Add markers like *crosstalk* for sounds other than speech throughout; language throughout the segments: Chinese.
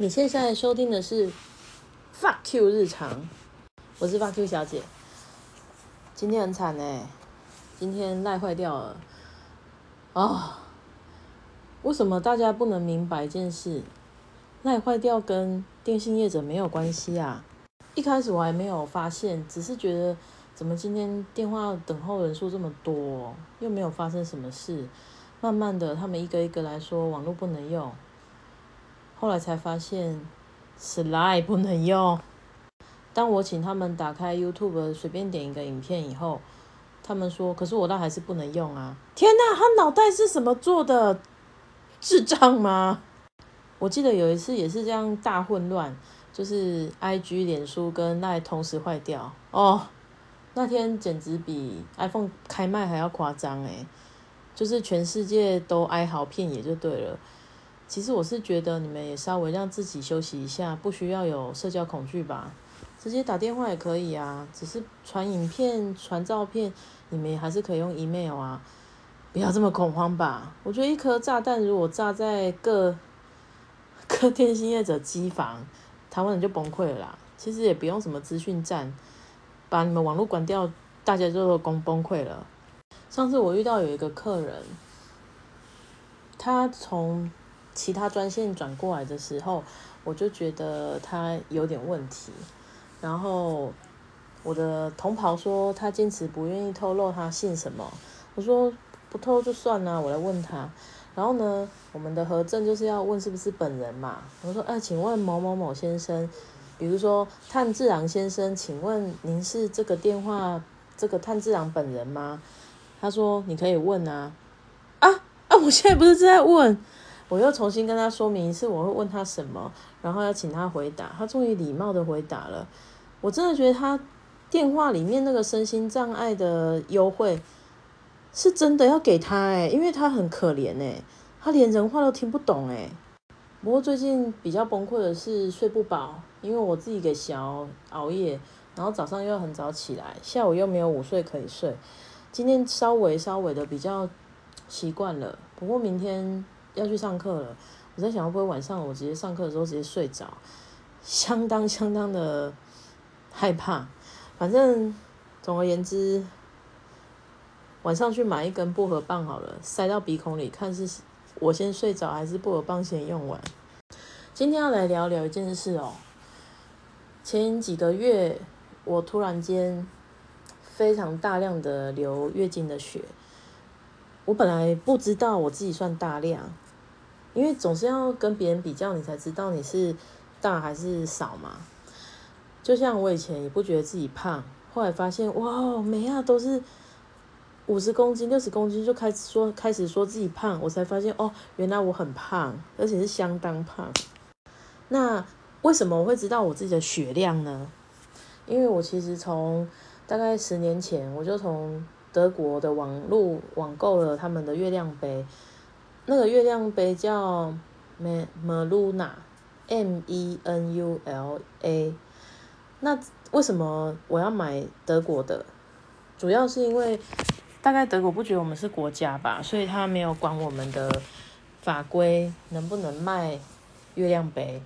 你现在收听的是 Fuck Q 日常，我是 Fuck Q 小姐。今天很惨哎，今天赖坏掉了啊！为什么大家不能明白一件事？赖坏掉跟电信业者没有关系啊！一开始我还没有发现，只是觉得怎么今天电话等候人数这么多，又没有发生什么事。慢慢的，他们一个一个来说网络不能用。后来才发现，slide 不能用。当我请他们打开 YouTube 随便点一个影片以后，他们说：“可是我那还是不能用啊！”天哪，他脑袋是什么做的？智障吗？我记得有一次也是这样大混乱，就是 IG、脸书跟那同时坏掉哦。那天简直比 iPhone 开麦还要夸张诶，就是全世界都哀嚎遍野就对了。其实我是觉得你们也稍微让自己休息一下，不需要有社交恐惧吧，直接打电话也可以啊，只是传影片、传照片，你们还是可以用 email 啊，不要这么恐慌吧。我觉得一颗炸弹如果炸在各各电信业者机房，台湾人就崩溃了啦。其实也不用什么资讯站，把你们网络关掉，大家就都崩崩溃了。上次我遇到有一个客人，他从其他专线转过来的时候，我就觉得他有点问题。然后我的同袍说他坚持不愿意透露他姓什么，我说不透就算了，我来问他。然后呢，我们的核证就是要问是不是本人嘛。我说，哎，请问某某某先生，比如说炭治郎先生，请问您是这个电话这个炭治郎本人吗？他说你可以问啊，啊啊，我现在不是正在问。我又重新跟他说明一次，我会问他什么，然后要请他回答。他终于礼貌的回答了。我真的觉得他电话里面那个身心障碍的优惠是真的要给他哎，因为他很可怜哎，他连人话都听不懂哎。不过最近比较崩溃的是睡不饱，因为我自己给小熬夜，然后早上又很早起来，下午又没有午睡可以睡。今天稍微稍微的比较习惯了，不过明天。要去上课了，我在想会不会晚上我直接上课的时候直接睡着，相当相当的害怕。反正总而言之，晚上去买一根薄荷棒好了，塞到鼻孔里，看是我先睡着还是薄荷棒先用完。今天要来聊聊一件事哦，前几个月我突然间非常大量的流月经的血，我本来不知道我自己算大量。因为总是要跟别人比较，你才知道你是大还是少嘛。就像我以前也不觉得自己胖，后来发现哇，每样都是五十公斤、六十公斤就开始说开始说自己胖，我才发现哦，原来我很胖，而且是相当胖。那为什么我会知道我自己的血量呢？因为我其实从大概十年前，我就从德国的网络网购了他们的月亮杯。那个月亮杯叫 Me Meluna，M E N U L A。那为什么我要买德国的？主要是因为大概德国不觉得我们是国家吧，所以他没有管我们的法规能不能卖月亮杯。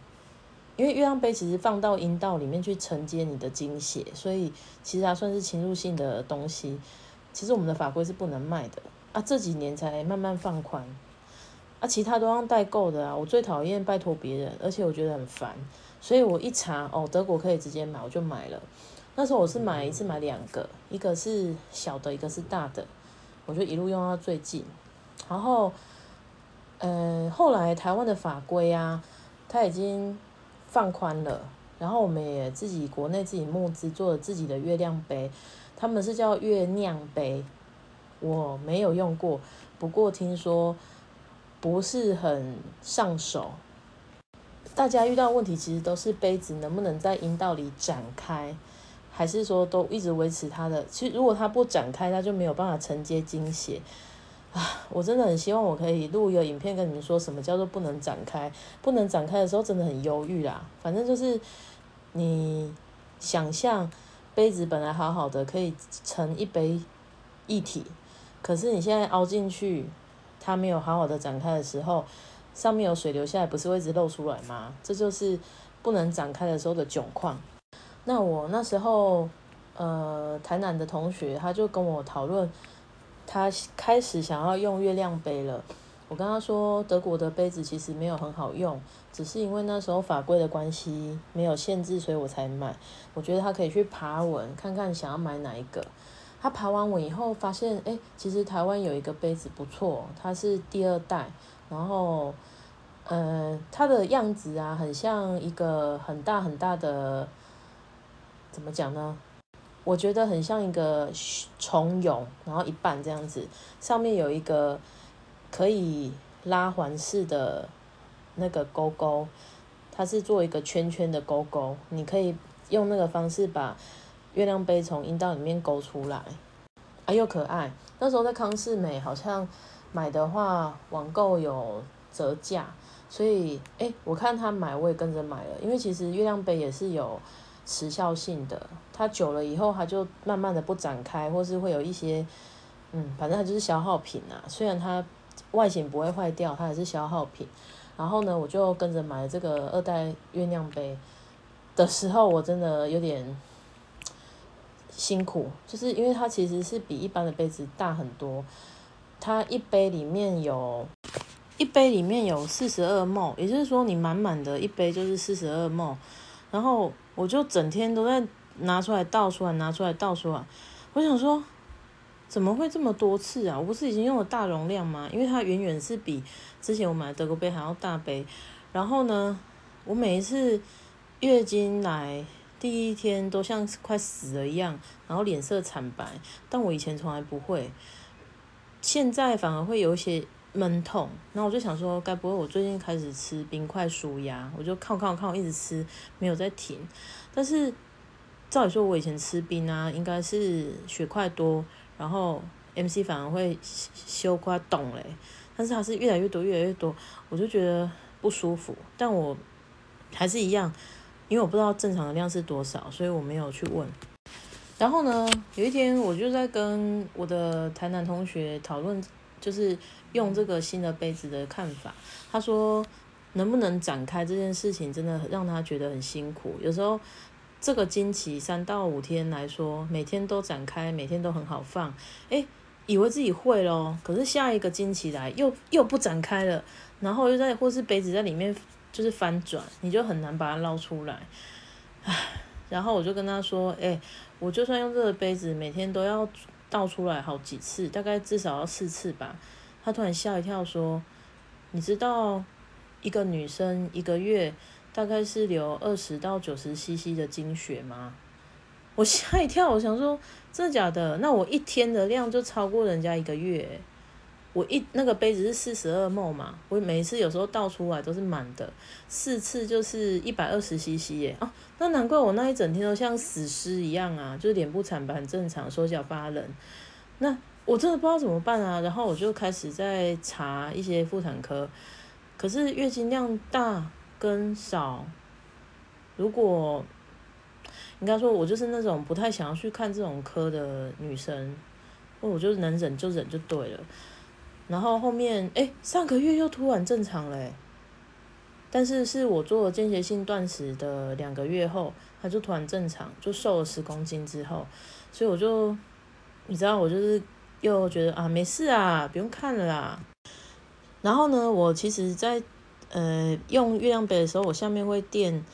因为月亮杯其实放到阴道里面去承接你的精血，所以其实它算是侵入性的东西。其实我们的法规是不能卖的啊，这几年才慢慢放宽。啊，其他都让代购的啊！我最讨厌拜托别人，而且我觉得很烦，所以我一查哦，德国可以直接买，我就买了。那时候我是买一次买两个，一个是小的，一个是大的，我就一路用到最近。然后，呃，后来台湾的法规啊，它已经放宽了，然后我们也自己国内自己募资做了自己的月亮杯，他们是叫月亮杯，我没有用过，不过听说。不是很上手，大家遇到问题其实都是杯子能不能在阴道里展开，还是说都一直维持它的？其实如果它不展开，它就没有办法承接精血啊！我真的很希望我可以录一个影片跟你们说什么叫做不能展开，不能展开的时候真的很忧郁啦。反正就是你想象杯子本来好好的可以盛一杯液体，可是你现在凹进去。它没有好好的展开的时候，上面有水流下来，不是会一直漏出来吗？这就是不能展开的时候的窘况。那我那时候，呃，台南的同学他就跟我讨论，他开始想要用月亮杯了。我跟他说，德国的杯子其实没有很好用，只是因为那时候法规的关系没有限制，所以我才买。我觉得他可以去爬文看看，想要买哪一个。他爬完我以后发现，哎，其实台湾有一个杯子不错，它是第二代，然后，呃，它的样子啊，很像一个很大很大的，怎么讲呢？我觉得很像一个虫蛹，然后一半这样子，上面有一个。可以拉环式的那个勾勾，它是做一个圈圈的勾勾，你可以用那个方式把月亮杯从阴道里面勾出来，啊又可爱。那时候在康士美好像买的话，网购有折价，所以哎，我看他买，我也跟着买了。因为其实月亮杯也是有时效性的，它久了以后，它就慢慢的不展开，或是会有一些，嗯，反正它就是消耗品啊。虽然它。外形不会坏掉，它也是消耗品。然后呢，我就跟着买了这个二代月亮杯的时候，我真的有点辛苦，就是因为它其实是比一般的杯子大很多。它一杯里面有，一杯里面有四十二沫，也就是说你满满的一杯就是四十二沫。然后我就整天都在拿出来倒出来，拿出来倒出来。我想说。怎么会这么多次啊？我不是已经用了大容量吗？因为它远远是比之前我买的德国杯还要大杯。然后呢，我每一次月经来第一天都像快死了一样，然后脸色惨白。但我以前从来不会，现在反而会有一些闷痛。然后我就想说，该不会我最近开始吃冰块舒压？我就看我看我看我，一直吃，没有在停。但是照理说，我以前吃冰啊，应该是血块多。然后 MC 反而会修夸懂嘞，但是它是越来越多，越来越多，我就觉得不舒服。但我还是一样，因为我不知道正常的量是多少，所以我没有去问。然后呢，有一天我就在跟我的台南同学讨论，就是用这个新的杯子的看法。他说，能不能展开这件事情，真的让他觉得很辛苦。有时候。这个经期三到五天来说，每天都展开，每天都很好放，诶，以为自己会咯，可是下一个经期来又又不展开了，然后又在或是杯子在里面就是翻转，你就很难把它捞出来，唉，然后我就跟他说，诶，我就算用这个杯子，每天都要倒出来好几次，大概至少要四次吧。他突然吓一跳说，你知道一个女生一个月。大概是流二十到九十 CC 的精血吗？我吓一跳，我想说真的假的？那我一天的量就超过人家一个月。我一那个杯子是四十二沫嘛，我每一次有时候倒出来都是满的，四次就是一百二十 CC 耶。哦，那难怪我那一整天都像死尸一样啊，就是脸部惨白很正常，手脚发冷。那我真的不知道怎么办啊，然后我就开始在查一些妇产科，可是月经量大。跟少，如果应该说，我就是那种不太想要去看这种科的女生，我就能忍就忍就对了。然后后面，哎，上个月又突然正常嘞，但是是我做间歇性断食的两个月后，它就突然正常，就瘦了十公斤之后，所以我就，你知道，我就是又觉得啊，没事啊，不用看了啦。然后呢，我其实，在呃，用月亮杯的时候，我下面会垫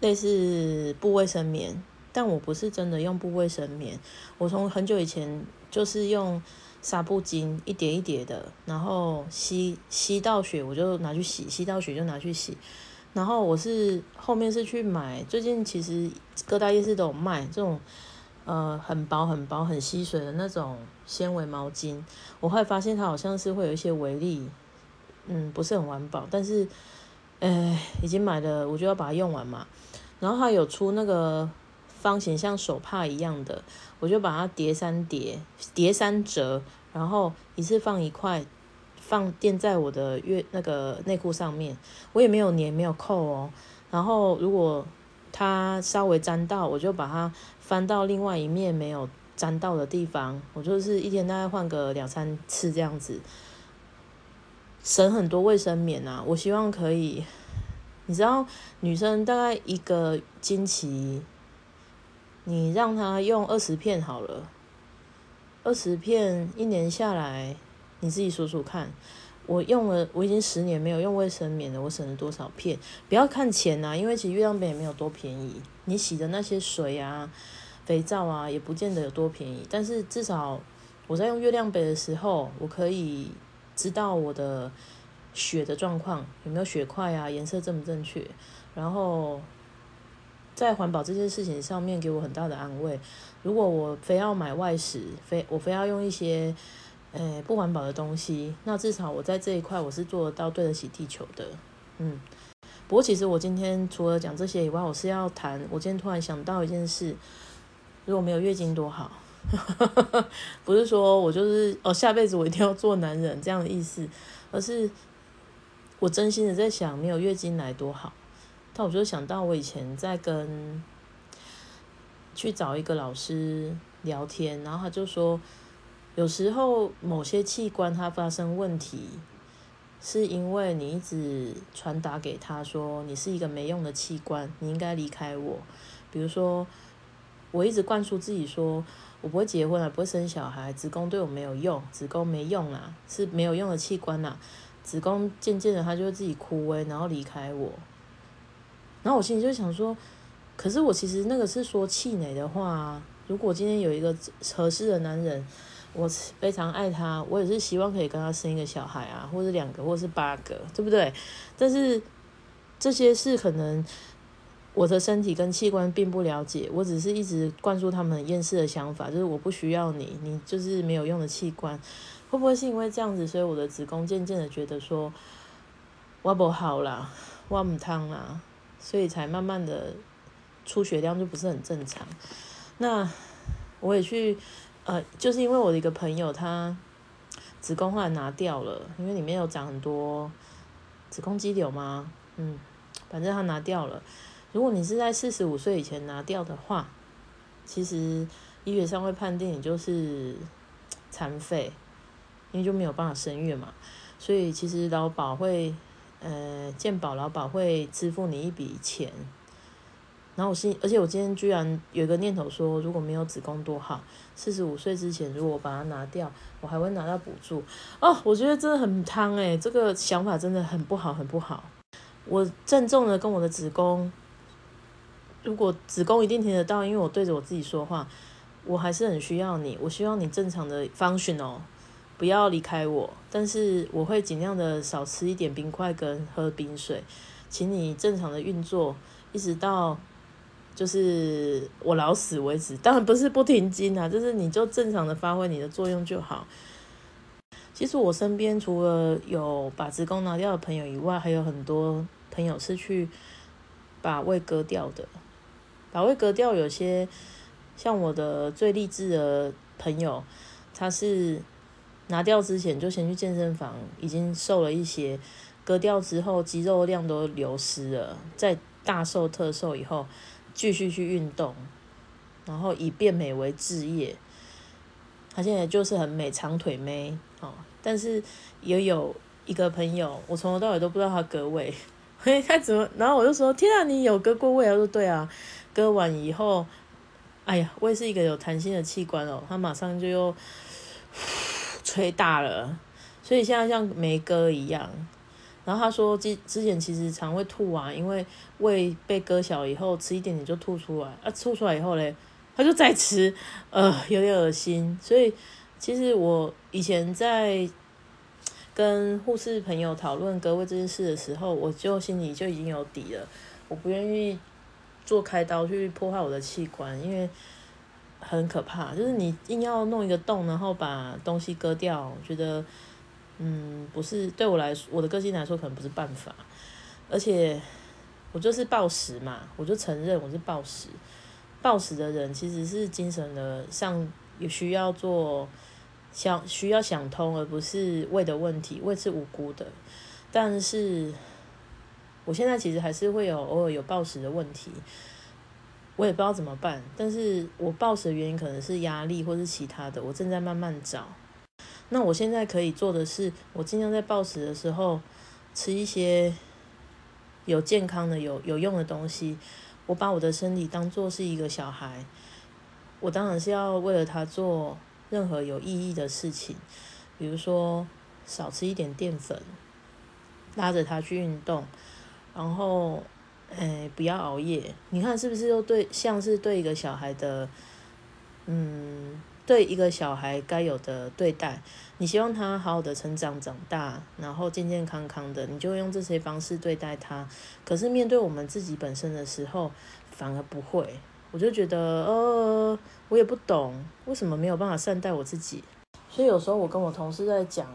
类似布卫生棉，但我不是真的用布卫生棉。我从很久以前就是用纱布巾一叠一叠的，然后吸吸到血我就拿去洗，吸到血就拿去洗。然后我是后面是去买，最近其实各大夜市都有卖这种呃很薄很薄很吸水的那种纤维毛巾。我会发现它好像是会有一些微粒。嗯，不是很环保，但是，哎，已经买了，我就要把它用完嘛。然后它有出那个方形像手帕一样的，我就把它叠三叠，叠三折，然后一次放一块，放垫在我的月那个内裤上面。我也没有粘，没有扣哦。然后如果它稍微沾到，我就把它翻到另外一面没有沾到的地方。我就是一天大概换个两三次这样子。省很多卫生棉啊。我希望可以，你知道，女生大概一个经期，你让他用二十片好了，二十片一年下来，你自己数数看。我用了，我已经十年没有用卫生棉了，我省了多少片？不要看钱呐，因为其实月亮杯也没有多便宜。你洗的那些水啊、肥皂啊，也不见得有多便宜。但是至少我在用月亮杯的时候，我可以知道我的血的状况有没有血块啊，颜色正不正确。然后在环保这件事情上面，给我很大的安慰。如果我非要买外食，非我非要用一些。诶，不环保的东西，那至少我在这一块我是做得到对得起地球的，嗯。不过其实我今天除了讲这些以外，我是要谈，我今天突然想到一件事，如果没有月经多好，*laughs* 不是说我就是哦下辈子我一定要做男人这样的意思，而是我真心的在想，没有月经来多好。但我就想到我以前在跟去找一个老师聊天，然后他就说。有时候某些器官它发生问题，是因为你一直传达给他说你是一个没用的器官，你应该离开我。比如说，我一直灌输自己说我不会结婚了，不会生小孩，子宫对我没有用，子宫没用啊，是没有用的器官呐。子宫渐渐的它就会自己枯萎，然后离开我。然后我心里就想说，可是我其实那个是说气馁的话。如果今天有一个合适的男人。我非常爱他，我也是希望可以跟他生一个小孩啊，或者两个，或是八个，对不对？但是这些是可能我的身体跟器官并不了解，我只是一直灌输他们厌世的想法，就是我不需要你，你就是没有用的器官。会不会是因为这样子，所以我的子宫渐渐的觉得说我不好啦，我唔汤啦，所以才慢慢的出血量就不是很正常。那我也去。呃，就是因为我的一个朋友，他子宫后来拿掉了，因为里面有长很多子宫肌瘤嘛？嗯，反正他拿掉了。如果你是在四十五岁以前拿掉的话，其实医学上会判定你就是残废，因为就没有办法生育嘛。所以其实劳保会，呃，健保老保会支付你一笔钱。然后我心，而且我今天居然有一个念头说，如果没有子宫多好，四十五岁之前如果我把它拿掉，我还会拿到补助哦。我觉得真的很汤诶，这个想法真的很不好，很不好。我郑重的跟我的子宫，如果子宫一定听得到，因为我对着我自己说话，我还是很需要你，我希望你正常的 function 哦，不要离开我。但是我会尽量的少吃一点冰块跟喝冰水，请你正常的运作，一直到。就是我老死为止，当然不是不停经啊，就是你就正常的发挥你的作用就好。其实我身边除了有把子宫拿掉的朋友以外，还有很多朋友是去把胃割掉的。把胃割掉，有些像我的最励志的朋友，他是拿掉之前就先去健身房，已经瘦了一些，割掉之后肌肉量都流失了，在大瘦特瘦以后。继续去运动，然后以变美为置业。她现在就是很美，长腿妹哦。但是也有一个朋友，我从头到尾都不知道她割胃，嘿，*laughs* 他怎么？然后我就说：“天啊，你有割过胃？”她说：“对啊，割完以后，哎呀，胃是一个有弹性的器官哦，他马上就又吹大了，所以现在像没割一样。”然后他说，之之前其实常会吐啊，因为胃被割小以后，吃一点点就吐出来，啊，吐出来以后嘞，他就再吃，呃，有点恶心。所以其实我以前在跟护士朋友讨论割胃这件事的时候，我就心里就已经有底了，我不愿意做开刀去破坏我的器官，因为很可怕，就是你硬要弄一个洞，然后把东西割掉，我觉得。嗯，不是对我来说，我的个性来说可能不是办法，而且我就是暴食嘛，我就承认我是暴食。暴食的人其实是精神的上也需要做想需要想通，而不是胃的问题，胃是无辜的。但是我现在其实还是会有偶尔有暴食的问题，我也不知道怎么办。但是我暴食的原因可能是压力或是其他的，我正在慢慢找。那我现在可以做的是，我尽量在暴食的时候吃一些有健康的、有有用的东西。我把我的身体当做是一个小孩，我当然是要为了他做任何有意义的事情，比如说少吃一点淀粉，拉着他去运动，然后，诶，不要熬夜。你看是不是又对，像是对一个小孩的，嗯。对一个小孩该有的对待，你希望他好好的成长长大，然后健健康康的，你就用这些方式对待他。可是面对我们自己本身的时候，反而不会。我就觉得，呃，我也不懂为什么没有办法善待我自己。所以有时候我跟我同事在讲，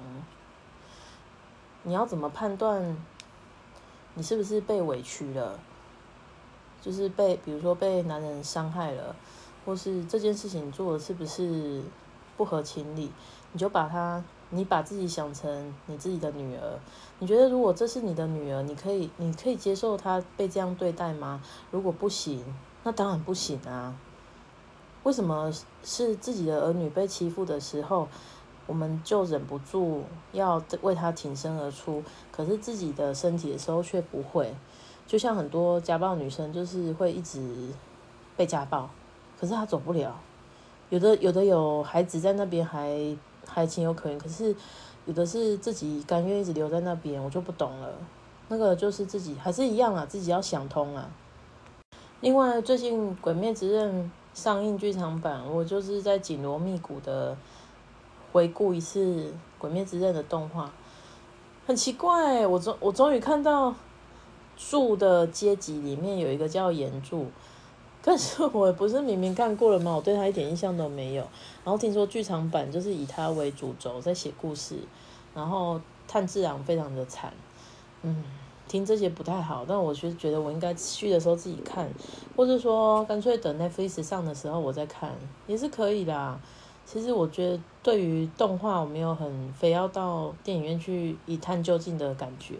你要怎么判断你是不是被委屈了，就是被，比如说被男人伤害了。或是这件事情做的是不是不合情理，你就把他，你把自己想成你自己的女儿。你觉得如果这是你的女儿，你可以，你可以接受她被这样对待吗？如果不行，那当然不行啊。为什么是自己的儿女被欺负的时候，我们就忍不住要为他挺身而出？可是自己的身体的时候却不会。就像很多家暴女生，就是会一直被家暴。可是她走不了，有的有的有孩子在那边还还情有可原，可是有的是自己甘愿一直留在那边，我就不懂了。那个就是自己还是一样啊，自己要想通啊。另外，最近《鬼灭之刃》上映剧场版，我就是在紧锣密鼓的回顾一次《鬼灭之刃》的动画。很奇怪，我终我终于看到柱的阶级里面有一个叫岩柱。*laughs* 但是我不是明明看过了吗？我对他一点印象都没有。然后听说剧场版就是以他为主轴在写故事，然后炭治郎非常的惨。嗯，听这些不太好，但我其实觉得我应该去的时候自己看，或者说干脆等 Netflix 上的时候我再看也是可以的。其实我觉得对于动画我没有很非要到电影院去一探究竟的感觉。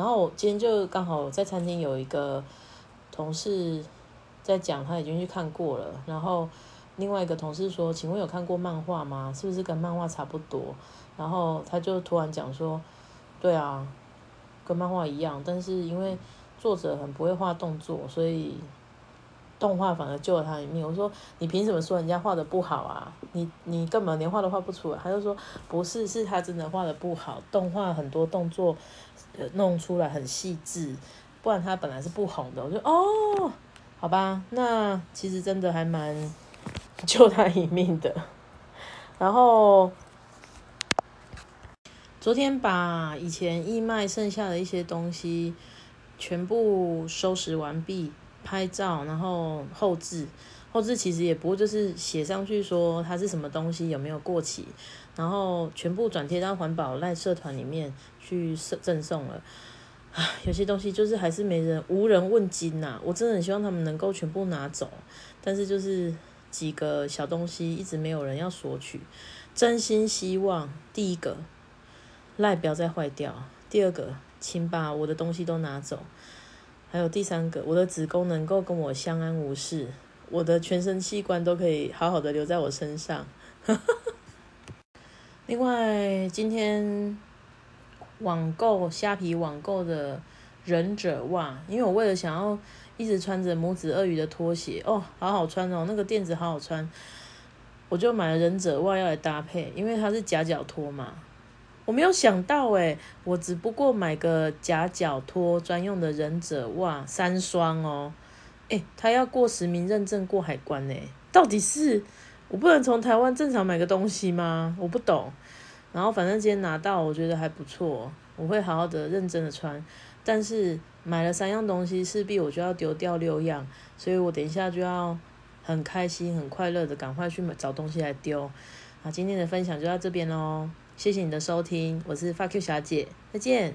然后我今天就刚好在餐厅有一个同事。在讲他已经去看过了，然后另外一个同事说：“请问有看过漫画吗？是不是跟漫画差不多？”然后他就突然讲说：“对啊，跟漫画一样，但是因为作者很不会画动作，所以动画反而救了他一命。”我说：“你凭什么说人家画的不好啊？你你根本连画都画不出来。”他就说：“不是，是他真的画的不好，动画很多动作弄出来很细致，不然他本来是不红的。”我说：“哦。”好吧，那其实真的还蛮 *laughs* 救他一命的。然后昨天把以前义卖剩下的一些东西全部收拾完毕，拍照，然后后置。后置其实也不过就是写上去说它是什么东西，有没有过期，然后全部转贴到环保赖社团里面去赠赠送了。啊，有些东西就是还是没人无人问津呐，我真的很希望他们能够全部拿走，但是就是几个小东西一直没有人要索取，真心希望第一个赖不要再坏掉，第二个请把我的东西都拿走，还有第三个我的子宫能够跟我相安无事，我的全身器官都可以好好的留在我身上。*laughs* 另外今天。网购虾皮网购的忍者袜，因为我为了想要一直穿着拇指鳄鱼的拖鞋，哦，好好穿哦，那个垫子好好穿，我就买了忍者袜要来搭配，因为它是夹脚拖嘛。我没有想到诶，我只不过买个夹脚拖专用的忍者袜三双哦，诶，他要过实名认证过海关呢，到底是我不能从台湾正常买个东西吗？我不懂。然后反正今天拿到，我觉得还不错，我会好好的认真的穿。但是买了三样东西，势必我就要丢掉六样，所以我等一下就要很开心、很快乐的赶快去找东西来丢。好，今天的分享就到这边喽，谢谢你的收听，我是 Fuck You 小姐，再见。